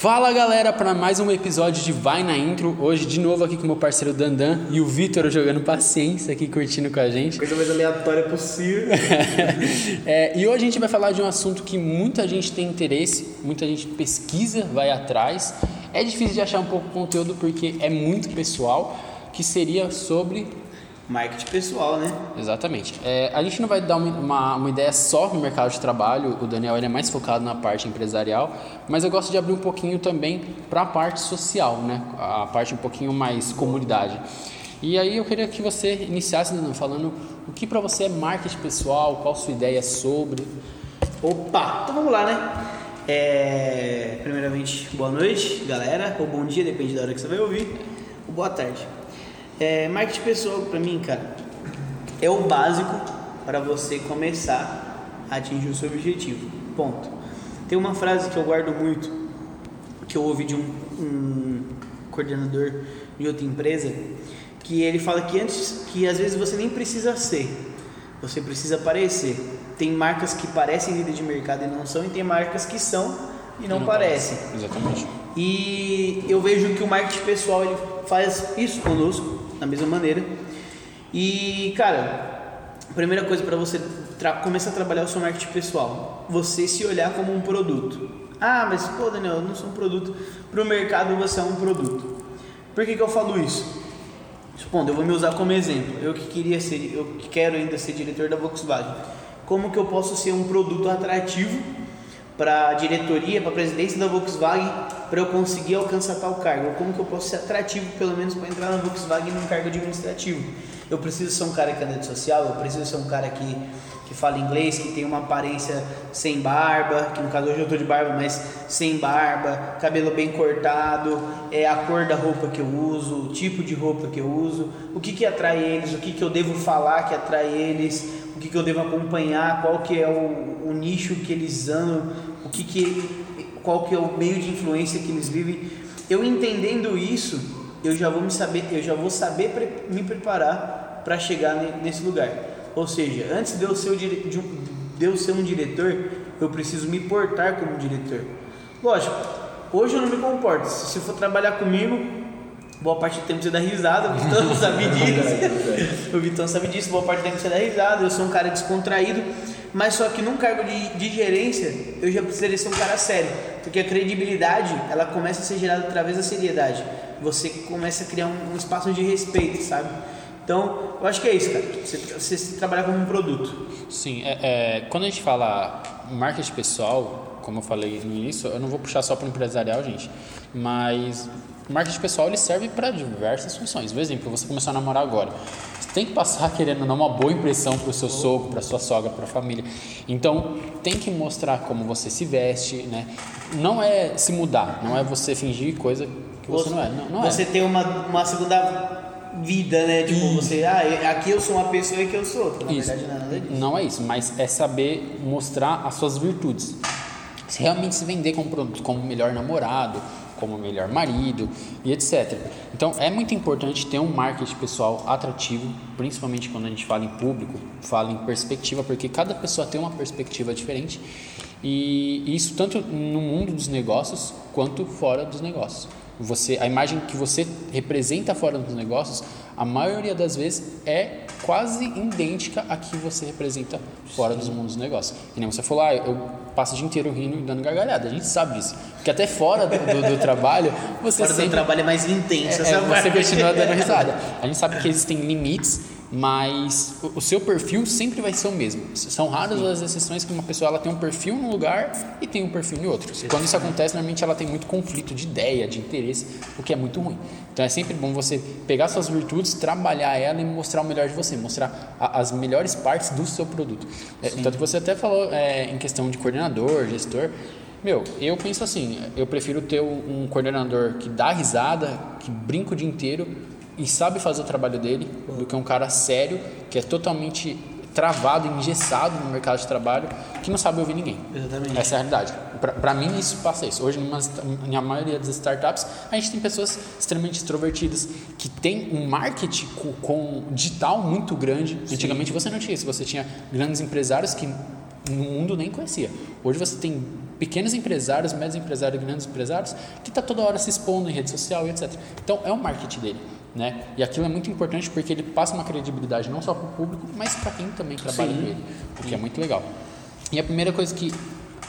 Fala galera, para mais um episódio de Vai na Intro. Hoje de novo aqui com meu parceiro Dandan e o Vitor jogando paciência aqui curtindo com a gente. Coisa mais aleatória possível. é, e hoje a gente vai falar de um assunto que muita gente tem interesse, muita gente pesquisa, vai atrás. É difícil de achar um pouco conteúdo porque é muito pessoal, que seria sobre Marketing pessoal, né? Exatamente. É, a gente não vai dar uma, uma, ideia só no mercado de trabalho, o Daniel ele é mais focado na parte empresarial, mas eu gosto de abrir um pouquinho também para a parte social, né? a parte um pouquinho mais comunidade. E aí eu queria que você iniciasse Daniel, falando o que para você é marketing pessoal, qual sua ideia sobre. Opa, então vamos lá, né? É, primeiramente, boa noite, galera, ou bom dia, depende da hora que você vai ouvir, ou boa tarde. É, marketing pessoal, para mim, cara, é o básico para você começar a atingir o seu objetivo. Ponto. Tem uma frase que eu guardo muito, que eu ouvi de um, um coordenador de outra empresa, que ele fala que antes, que às vezes você nem precisa ser, você precisa parecer. Tem marcas que parecem líder de mercado e não são, e tem marcas que são e não, não parecem. Parece. Exatamente. E eu vejo que o marketing pessoal ele faz isso conosco da mesma maneira. E, cara, primeira coisa para você começar a trabalhar o seu marketing pessoal, você se olhar como um produto. Ah, mas pô, Daniel, eu não sou um produto. Para o mercado você é um produto. Por que, que eu falo isso? Supondo, eu vou me usar como exemplo. Eu que queria ser, eu que quero ainda ser diretor da Volkswagen. Como que eu posso ser um produto atrativo para a diretoria, para a presidência da Volkswagen, para eu conseguir alcançar tal cargo? Como que eu posso ser atrativo, pelo menos, para entrar na Volkswagen num cargo administrativo? Eu preciso ser um cara que é rede social, eu preciso ser um cara que, que fala inglês, que tem uma aparência sem barba, que no caso hoje eu estou de barba, mas sem barba, cabelo bem cortado, é a cor da roupa que eu uso, o tipo de roupa que eu uso, o que, que atrai eles, o que, que eu devo falar que atrai eles, o que, que eu devo acompanhar, qual que é o, o nicho que eles andam, o que, que qual que é o meio de influência que eles vivem. Eu entendendo isso, eu já vou me saber, eu já vou saber pre me preparar para chegar nesse lugar. Ou seja, antes de eu, ser de, de eu ser um diretor, eu preciso me portar como diretor. Lógico, hoje eu não me comporto. Se você for trabalhar comigo, boa parte do tempo você dá risada, o Vitão sabe disso. o Vitão sabe disso, boa parte do tempo você dá risada. Eu sou um cara descontraído mas só que num cargo de, de gerência eu já precisaria ser um cara sério, porque a credibilidade ela começa a ser gerada através da seriedade. Você começa a criar um, um espaço de respeito, sabe? Então, eu acho que é isso, cara. Você, você, você trabalhar como um produto. Sim, é, é, quando a gente fala marketing pessoal, como eu falei no início, eu não vou puxar só para o empresarial, gente, mas marketing pessoal ele serve para diversas funções. Por exemplo, você começar a namorar agora. Você tem que passar querendo dar uma boa impressão para o seu sogro, para sua sogra, para a família. Então, tem que mostrar como você se veste, né? Não é se mudar, não é você fingir coisa que você, você não é. Não, não é. você é. tem uma, uma segunda vida, né? Tipo, você, ah, aqui eu sou uma pessoa e aqui eu sou outra. Na isso. verdade, não é. Não é isso, mas é saber mostrar as suas virtudes. Se realmente se vender como produto, como melhor namorado, como melhor marido e etc. Então é muito importante ter um marketing pessoal atrativo, principalmente quando a gente fala em público, fala em perspectiva, porque cada pessoa tem uma perspectiva diferente e isso tanto no mundo dos negócios quanto fora dos negócios. Você, a imagem que você representa fora dos negócios, a maioria das vezes é quase idêntica à que você representa fora Sim. dos mundos dos negócios. E nem você falou, ah, eu passo o dia inteiro rindo e dando gargalhada. A gente sabe disso. Porque até fora do, do, do trabalho, você fora sempre... do trabalho é mais intenso. É, é, você continua dando risada. A gente sabe que existem limites mas o, seu perfil sempre vai ser o mesmo. São raras Sim. as exceções que uma pessoa ela tem um perfil num lugar e tem um perfil em outro. Quando isso acontece, normalmente ela tem muito conflito de ideia, de interesse, o que é muito ruim. Então é sempre bom você pegar suas virtudes, trabalhar ela e mostrar o melhor de você, mostrar a, as melhores partes do seu produto. É, tanto que você até falou é, em questão de coordenador, gestor. Meu, eu penso assim, eu prefiro ter um coordenador que dá risada, que brinca o dia inteiro, e sabe fazer o trabalho dele do que um cara sério, que é totalmente travado, engessado no mercado de trabalho, que não sabe ouvir ninguém. Exatamente. Essa é a realidade. Para mim, isso passa isso. Hoje, na maioria das startups, a gente tem pessoas extremamente extrovertidas, que tem um marketing com, com digital muito grande. Sim. Antigamente você não tinha isso, você tinha grandes empresários que no mundo nem conhecia. Hoje você tem pequenos empresários, médios empresários, grandes empresários, que está toda hora se expondo em rede social e etc. Então, é o marketing dele. Né? E aquilo é muito importante porque ele passa uma credibilidade não só para o público, mas para quem também trabalha Sim. com ele, o que é muito legal. E a primeira coisa que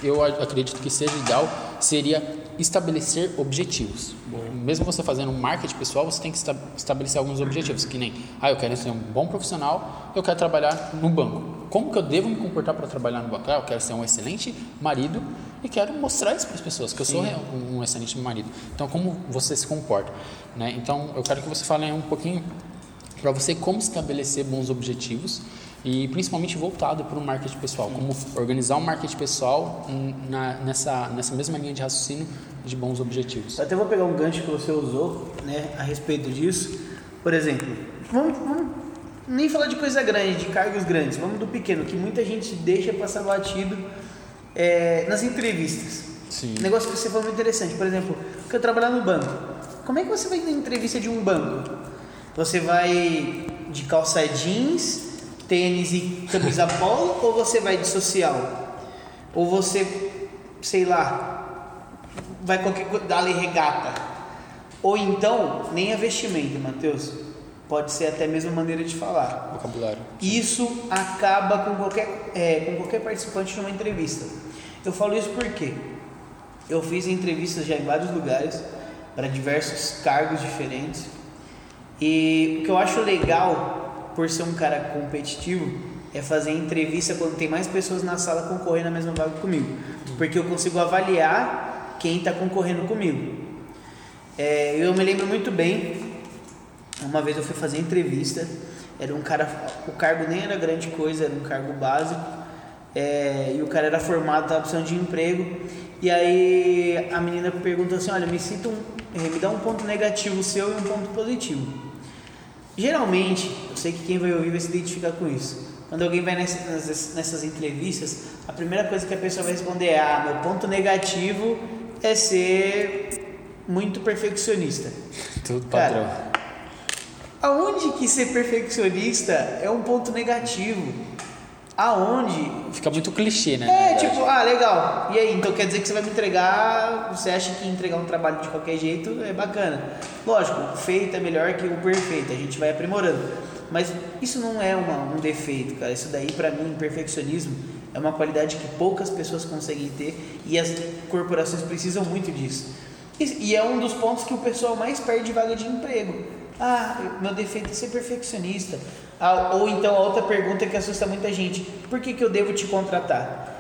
eu acredito que seja ideal seria estabelecer objetivos. Mesmo você fazendo um marketing pessoal, você tem que estabelecer alguns objetivos, que nem, ah, eu quero ser um bom profissional, eu quero trabalhar no banco. Como que eu devo me comportar para trabalhar no? Ah, eu quero ser um excelente marido e quero mostrar isso para as pessoas, que eu sou um excelente marido. Então, como você se comporta? Né? Então, eu quero que você fale um pouquinho para você como estabelecer bons objetivos e principalmente voltado para o marketing pessoal, como organizar o marketing pessoal na, nessa, nessa mesma linha de raciocínio de bons objetivos. Eu até vou pegar um gancho que você usou né, a respeito disso. Por exemplo, vamos, vamos nem falar de coisa grande, de cargos grandes, vamos do pequeno, que muita gente deixa passar batido é, nas entrevistas. Sim. Negócio que você falou muito interessante. Por exemplo, que eu trabalhar no banco. Como é que você vai na entrevista de um banco? Você vai de calça jeans, tênis e camisa polo ou você vai de social? Ou você, sei lá, vai qualquer coisa, dar regata? Ou então, nem é vestimento, Matheus. Pode ser até mesmo maneira de falar. Vocabulário. Isso acaba com qualquer, é, com qualquer participante numa entrevista. Eu falo isso porque eu fiz entrevistas já em vários lugares, para diversos cargos diferentes. E o que eu acho legal por ser um cara competitivo, é fazer entrevista quando tem mais pessoas na sala concorrendo na mesma vaga comigo. Porque eu consigo avaliar quem está concorrendo comigo. É, eu me lembro muito bem, uma vez eu fui fazer entrevista, era um cara, o cargo nem era grande coisa, era um cargo básico, é, e o cara era formado, estava precisando de emprego, e aí a menina perguntou assim, olha, me cita um, me dá um ponto negativo seu e um ponto positivo. Geralmente, eu sei que quem vai ouvir vai se identificar com isso. Quando alguém vai nessas, nessas entrevistas, a primeira coisa que a pessoa vai responder é: Ah, meu ponto negativo é ser muito perfeccionista. Tudo padrão. Cara, aonde que ser perfeccionista é um ponto negativo? aonde. Fica muito clichê, né? É, tipo, ah, legal. E aí, então quer dizer que você vai me entregar. Você acha que entregar um trabalho de qualquer jeito é bacana. Lógico, feito é melhor que o perfeito, a gente vai aprimorando. Mas isso não é uma, um defeito, cara. Isso daí, para mim, perfeccionismo é uma qualidade que poucas pessoas conseguem ter e as corporações precisam muito disso. E, e é um dos pontos que o pessoal mais perde vaga de emprego. Ah, meu defeito é ser perfeccionista. Ah, ou então a outra pergunta que assusta muita gente: por que, que eu devo te contratar?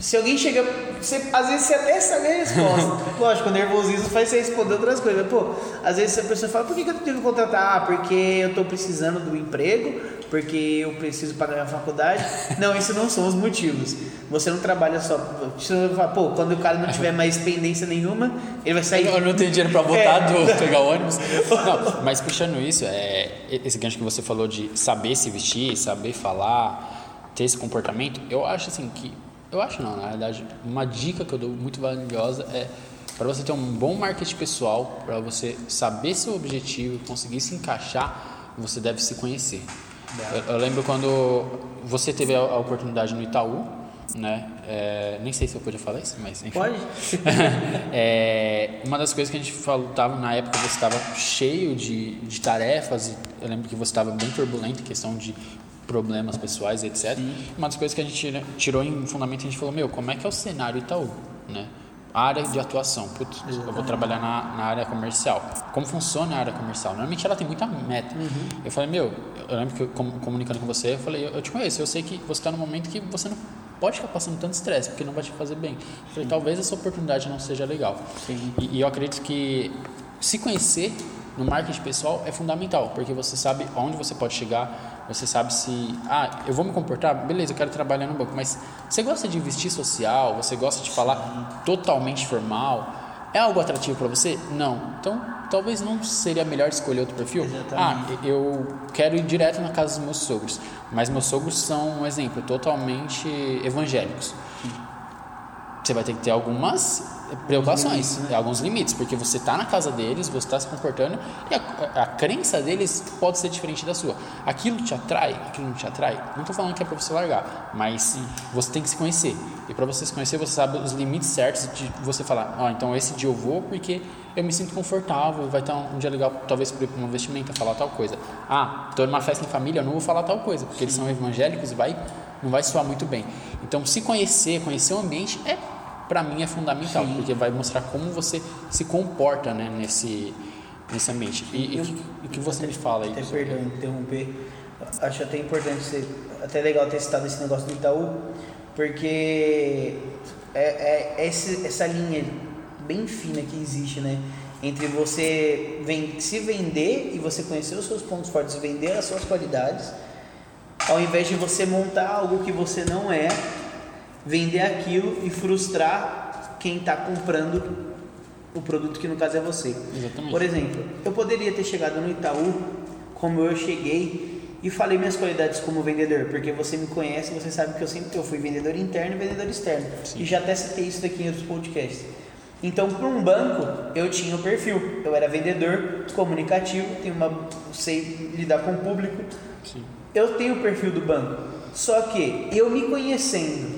Se alguém chega, você, às vezes você até sabe a resposta. Lógico, o nervosismo faz você responder outras coisas. Pô, às vezes a pessoa fala: por que, que eu devo contratar? Ah, porque eu estou precisando do emprego, porque eu preciso pagar minha faculdade. Não, isso não são os motivos. Você não trabalha só. Você fala, pô, quando o cara não tiver mais pendência nenhuma, ele vai sair. Eu não tenho dinheiro para voltar é. do pegar ônibus. Não, mas puxando isso, é, esse gancho que você falou de saber se vestir, saber falar, ter esse comportamento, eu acho assim que. Eu acho não, na verdade, uma dica que eu dou muito valiosa é para você ter um bom marketing pessoal, para você saber seu objetivo, conseguir se encaixar, você deve se conhecer. Eu, eu, lembro quando você teve a, a oportunidade no Itaú, né? É, nem sei se eu podia falar isso, mas enfim. Pode. é, uma das coisas que a gente falava na época, você estava cheio de, de tarefas. Eu lembro que você estava bem turbulento em questão de problemas pessoais, etc. Sim. Uma das coisas que a gente tirou em fundamento, a gente falou, meu, como é que é o cenário Itaú, né? área de atuação. Putz, eu vou trabalhar na, na, área comercial. Como funciona a área comercial? Normalmente ela tem muita meta. Uhum. Eu falei, meu, eu lembro que eu, comunicando com você, eu falei, eu, eu te conheço, eu sei que você está num momento que você não pode ficar passando tanto estresse, porque não vai te fazer bem. Eu falei, talvez essa oportunidade não seja legal. E, e eu acredito que se conhecer no marketing pessoal é fundamental, porque você sabe onde você pode chegar, você sabe se, ah, eu vou me comportar, beleza, eu quero trabalhar no banco, mas você gosta de vestir social, você gosta de falar totalmente formal, é algo atrativo para você? Não. Então, talvez não seria melhor escolher outro perfil? Exatamente. Ah, eu quero ir direto na casa dos meus sogros, mas meus sogros são, um exemplo, totalmente evangélicos. Você vai ter que ter algumas preocupações, limites, né? alguns limites, porque você está na casa deles, você está se comportando e a, a crença deles pode ser diferente da sua. Aquilo te atrai, aquilo não te atrai. Não estou falando que é para você largar, mas você tem que se conhecer. E para você se conhecer, você sabe os limites certos de você falar, ó, então esse dia eu vou porque eu me sinto confortável, vai estar um, um dia legal, talvez para uma vestimenta, falar tal coisa. Ah, estou numa festa em família, eu não vou falar tal coisa, porque eles são evangélicos e vai, não vai soar muito bem. Então, se conhecer, conhecer o ambiente é para mim é fundamental, Sim. porque vai mostrar como você se comporta né, nesse, nesse ambiente. E, o que- você me fala aí? Até perdão interromper. Acho até importante até legal ter citado esse negócio do Itaú, porque é, é esse, essa linha bem fina que existe, né? Entre você ven- se vender e você conhecer os seus pontos fortes vender as suas qualidades, ao invés de você montar algo que você não é, vender aquilo e frustrar quem está comprando o produto que no caso é você. Exatamente. Por exemplo, eu poderia ter chegado no Itaú como eu cheguei e falei minhas qualidades como vendedor, porque você me conhece, você sabe que eu sempre eu fui vendedor interno e vendedor externo. Sim. E já até citei isso daqui em outros podcasts. Então, para um banco, eu tinha o perfil. Eu era vendedor, comunicativo, tenho uma, sei lidar com o público. Sim. Eu tenho o perfil do banco. Só que eu me conhecendo,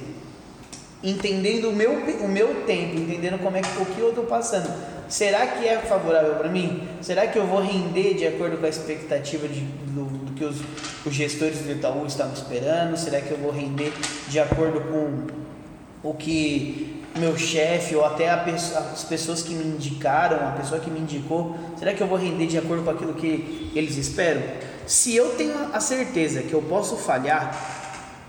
entendendo o meu, o meu tempo, entendendo como é que, o que eu estou passando, será que é favorável para mim? Será que eu vou render de acordo com a expectativa de, do, do que os, os gestores do Itaú estavam esperando? Será que eu vou render de acordo com o que meu chefe ou até a pesso- as pessoas que me indicaram, a pessoa que me indicou, será que eu vou render de acordo com aquilo que eles esperam? Se eu tenho a certeza que eu posso falhar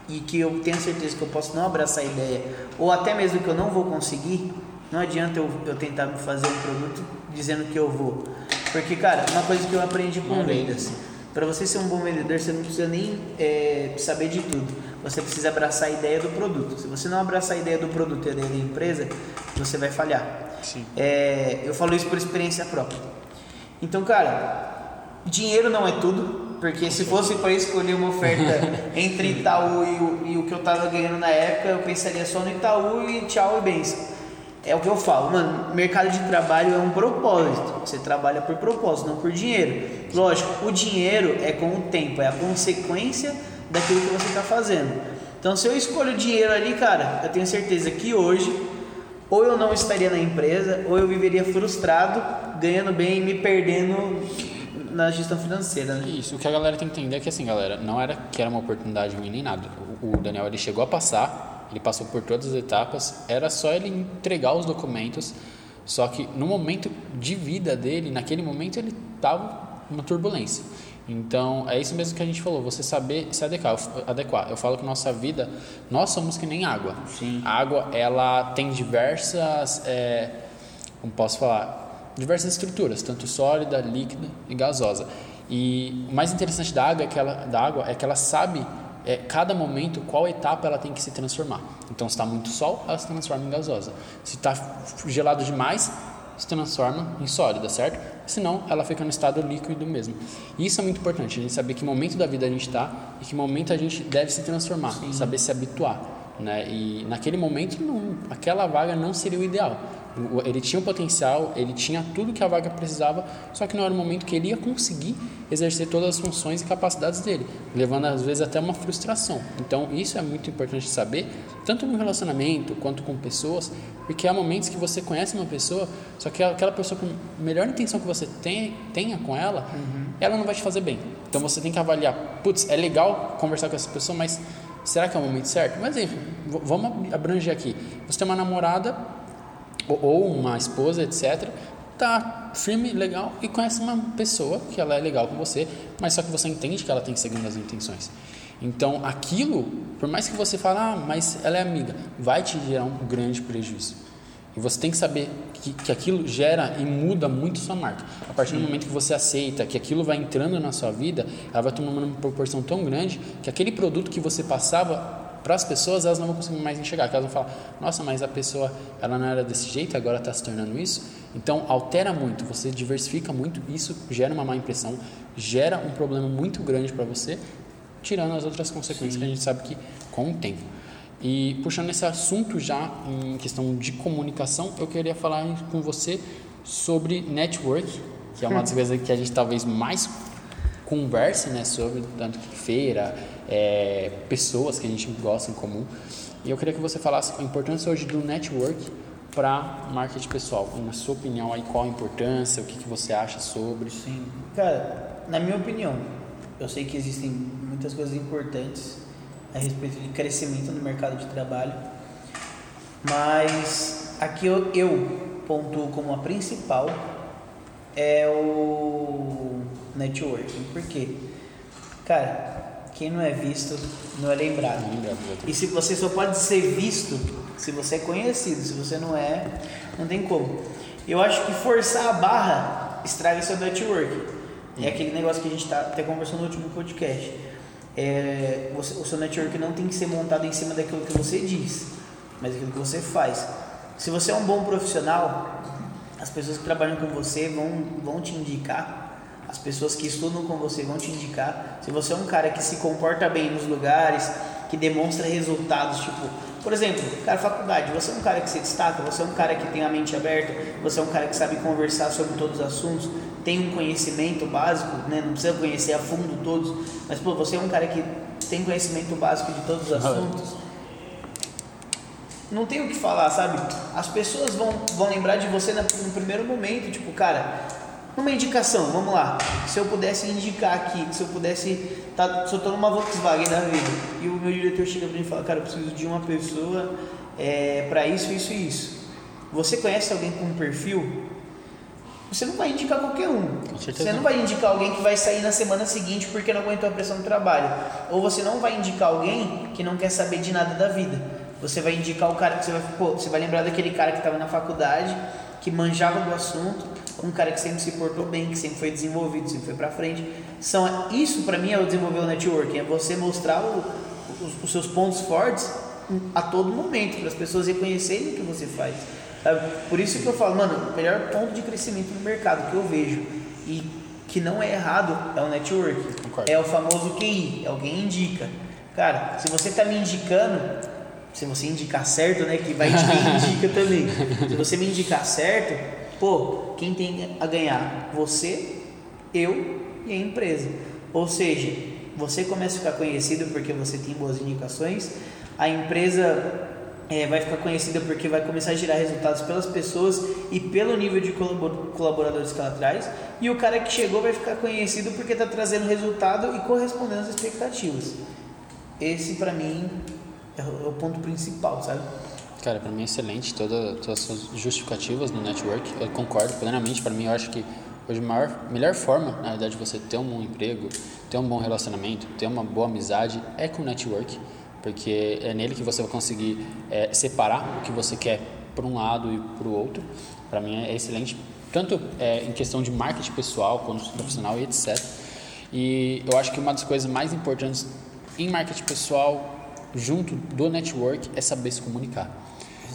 e que eu tenho certeza que eu posso não abraçar a ideia ou até mesmo que eu não vou conseguir, não adianta eu, eu tentar fazer um produto dizendo que eu vou. Porque, cara, uma coisa que eu aprendi com vendas, para você ser um bom vendedor, você não precisa nem é, saber de tudo. Você precisa abraçar a ideia do produto. Se você não abraçar a ideia do produto e a ideia da empresa, você vai falhar. Sim. É, eu falo isso por experiência própria. Então, cara, dinheiro não é tudo, porque se fosse para escolher uma oferta entre Itaú e o, e o que eu tava ganhando na época, eu pensaria só no Itaú e tchau e benção. É o que eu falo, mano, mercado de trabalho é um propósito. Você trabalha por propósito, não por dinheiro. Lógico, o dinheiro é com o tempo, é a consequência daquilo que você está fazendo. Então, se eu escolho o dinheiro ali, cara, eu tenho certeza que hoje ou eu não estaria na empresa, ou eu viveria frustrado, ganhando bem e me perdendo na gestão financeira. né? Isso, o que a galera tem que entender é que assim, galera, não era que era uma oportunidade ruim nem nada. O, Daniel ele chegou a passar, ele passou por todas as etapas, era só ele entregar os documentos, só que no momento de vida dele, naquele momento ele estava numa turbulência. Então, é isso mesmo que a gente falou, você saber se adequar. Eu, adequar. eu falo que nossa vida, nós somos que nem água. Sim. A água, ela tem diversas, é, como posso falar, diversas estruturas, tanto sólida, líquida e gasosa. E o mais interessante da água é que ela, da água é que ela sabe é, cada momento qual etapa ela tem que se transformar. Então, se está muito sol, ela se transforma em gasosa. Se está gelado demais, se transforma em sólida, certo? Senão, ela fica no estado líquido mesmo. E isso é muito importante, a gente saber que momento da vida a gente está e que momento a gente deve se transformar, saber se habituar. Né? E naquele momento, não, aquela vaga não seria o ideal. Ele tinha o potencial, ele tinha tudo que a vaga precisava, só que não era o momento que ele ia conseguir exercer todas as funções e capacidades dele, levando às vezes até uma frustração. Então, isso é muito importante saber, tanto no relacionamento quanto com pessoas, porque há momentos que você conhece uma pessoa, só que aquela pessoa com a melhor intenção que você tem, tenha com ela, ela não vai te fazer bem. Então, você tem que avaliar, putz, é legal conversar com essa pessoa, mas será que é o momento certo? Mas, enfim, vamos abranger aqui. Você tem uma namorada ou- ou uma esposa, etc., tá firme, legal e conhece uma pessoa que ela é legal com você, mas só que você entende que ela tem segundas intenções. Então, aquilo, por mais que você fale, ah, mas ela é amiga, vai te gerar um grande prejuízo. E você tem que saber que, que aquilo gera e muda muito sua marca. A partir do momento que você aceita que aquilo vai entrando na sua vida, ela vai tomando uma proporção tão grande que aquele produto que você passava para as pessoas, elas não vão conseguir mais enxergar. Elas vão falar, nossa, mas a pessoa, ela não era desse jeito, agora está se tornando isso. Então, altera muito, você diversifica muito, isso gera uma má impressão, gera um problema muito grande para você, tirando as outras consequências que a gente sabe que com o tempo. E puxando esse assunto já em questão de comunicação, eu queria falar com você sobre network, que é uma das coisas que a gente talvez mais converse, né, sobre tanto que feira, é, pessoas que a gente gosta em comum. E eu queria que você falasse a importância hoje do network para marketing pessoal. Na sua opinião, aí qual a importância, o que, que você acha sobre? Sim, cara, na minha opinião, eu sei que existem muitas coisas importantes a respeito de crescimento no mercado de trabalho, mas aqui eu, eu pontuo como a principal é o networking. Por quê? Cara, quem não é visto não é lembrado. E se você só pode ser visto se você é conhecido, se você não é, não tem como. Eu acho que forçar a barra estraga seu network. É aquele negócio que a gente está até conversando no último podcast. É, você, o seu network não tem que ser montado em cima daquilo que você diz, mas daquilo que você faz. Se você é um bom profissional, as pessoas que trabalham com você vão, vão te indicar. As pessoas que estudam com você vão te indicar. Se você é um cara que se comporta bem nos lugares, que demonstra resultados, tipo, por exemplo, cara, faculdade, você é um cara que se destaca, você é um cara que tem a mente aberta, você é um cara que sabe conversar sobre todos os assuntos, tem um conhecimento básico, né? Não precisa conhecer a fundo todos, mas pô, você é um cara que tem conhecimento básico de todos os assuntos. Não tem o que falar, sabe? As pessoas vão, vão lembrar de você no primeiro momento, tipo, cara, uma indicação, vamos lá. Se eu pudesse indicar aqui, se eu pudesse. Tá, se eu tô numa Volkswagen da vida e o meu diretor chega pra mim e fala, cara, eu preciso de uma pessoa é, para isso, isso e isso. Você conhece alguém com um perfil? Você não vai indicar qualquer um. Você não vai indicar alguém que vai sair na semana seguinte porque não aguentou a pressão do trabalho. Ou você não vai indicar alguém que não quer saber de nada da vida. Você vai indicar o cara que você vai. Pô, você vai lembrar daquele cara que estava na faculdade, que manjava do assunto, um cara que sempre se portou bem, que sempre foi desenvolvido, sempre foi para frente. São, isso para mim é o desenvolver o networking, é você mostrar o, os, os, seus pontos fortes a todo momento, para as pessoas reconhecerem o que você faz. Sabe? Por isso que eu falo, mano, o melhor ponto de crescimento no mercado que eu vejo e que não é errado é o networking. Concordo. É o famoso QI, é alguém indica. Cara, se você está me indicando, se você indicar certo, né, que vai te indica também. Se você me indicar certo, Pô, quem tem a ganhar? Você, eu e a empresa. Ou seja, você começa a ficar conhecido porque você tem boas indicações, a empresa é, vai ficar conhecida porque vai começar a gerar resultados pelas pessoas e pelo nível de colaboradores que ela traz, e o cara que chegou vai ficar conhecido porque está trazendo resultado e correspondendo às expectativas. Esse, para mim, é o ponto principal, sabe? Cara, para mim é excelente toda, todas as suas justificativas no network. Eu concordo plenamente. Para mim, eu acho que hoje a maior, melhor forma, na verdade, de você ter um bom emprego, ter um bom relacionamento, ter uma boa amizade é com o network, porque é nele que você vai conseguir é, separar o que você quer para um lado e para o outro. Para mim é excelente, tanto é, em questão de marketing pessoal quanto profissional e etc. E eu acho que uma das coisas mais importantes em marketing pessoal junto do network é saber se comunicar.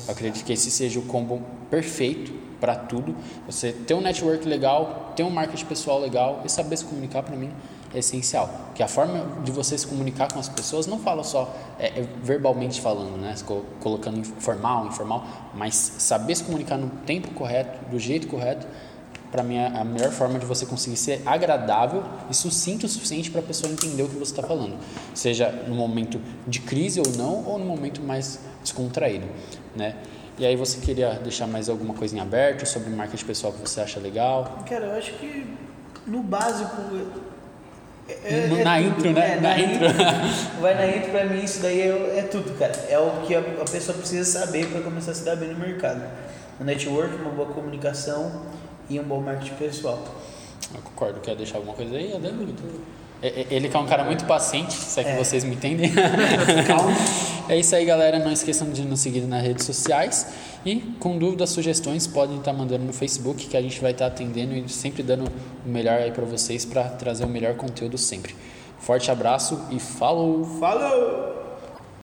Eu acredito que esse seja o combo perfeito para tudo. Você ter um network legal, ter um marketing pessoal legal e saber se comunicar para mim é essencial. Que a forma de você se comunicar com as pessoas não fala só é, é verbalmente falando, né, colocando formal, informal, mas saber se comunicar no tempo correto, do jeito correto para mim, é a melhor forma de você conseguir ser agradável e sucinto o suficiente para a pessoa entender o que você está falando. Seja no momento de crise ou não, ou no momento mais descontraído, né? E aí você queria deixar mais alguma coisinha aberta sobre marketing pessoal que você acha legal? Cara, eu acho que no básico é, é, na é intro, tudo, né? É, na, na intro. vai na intro, pra mim isso daí é, é tudo, cara. É o que a, a pessoa precisa saber para começar a se dar bem no mercado. O network, uma boa comunicação e um bom marketing pessoal. Eu concordo. Quer deixar alguma coisa aí, Ademir? É, é, ele que é um cara muito paciente, se é que é. vocês me entendem. Calma. é isso aí, galera. Não esqueçam de nos seguir nas redes sociais. E com dúvidas, sugestões, podem estar mandando no Facebook, que a gente vai estar atendendo e sempre dando o melhor aí para vocês para trazer o melhor conteúdo sempre. Forte abraço e falou! Falou!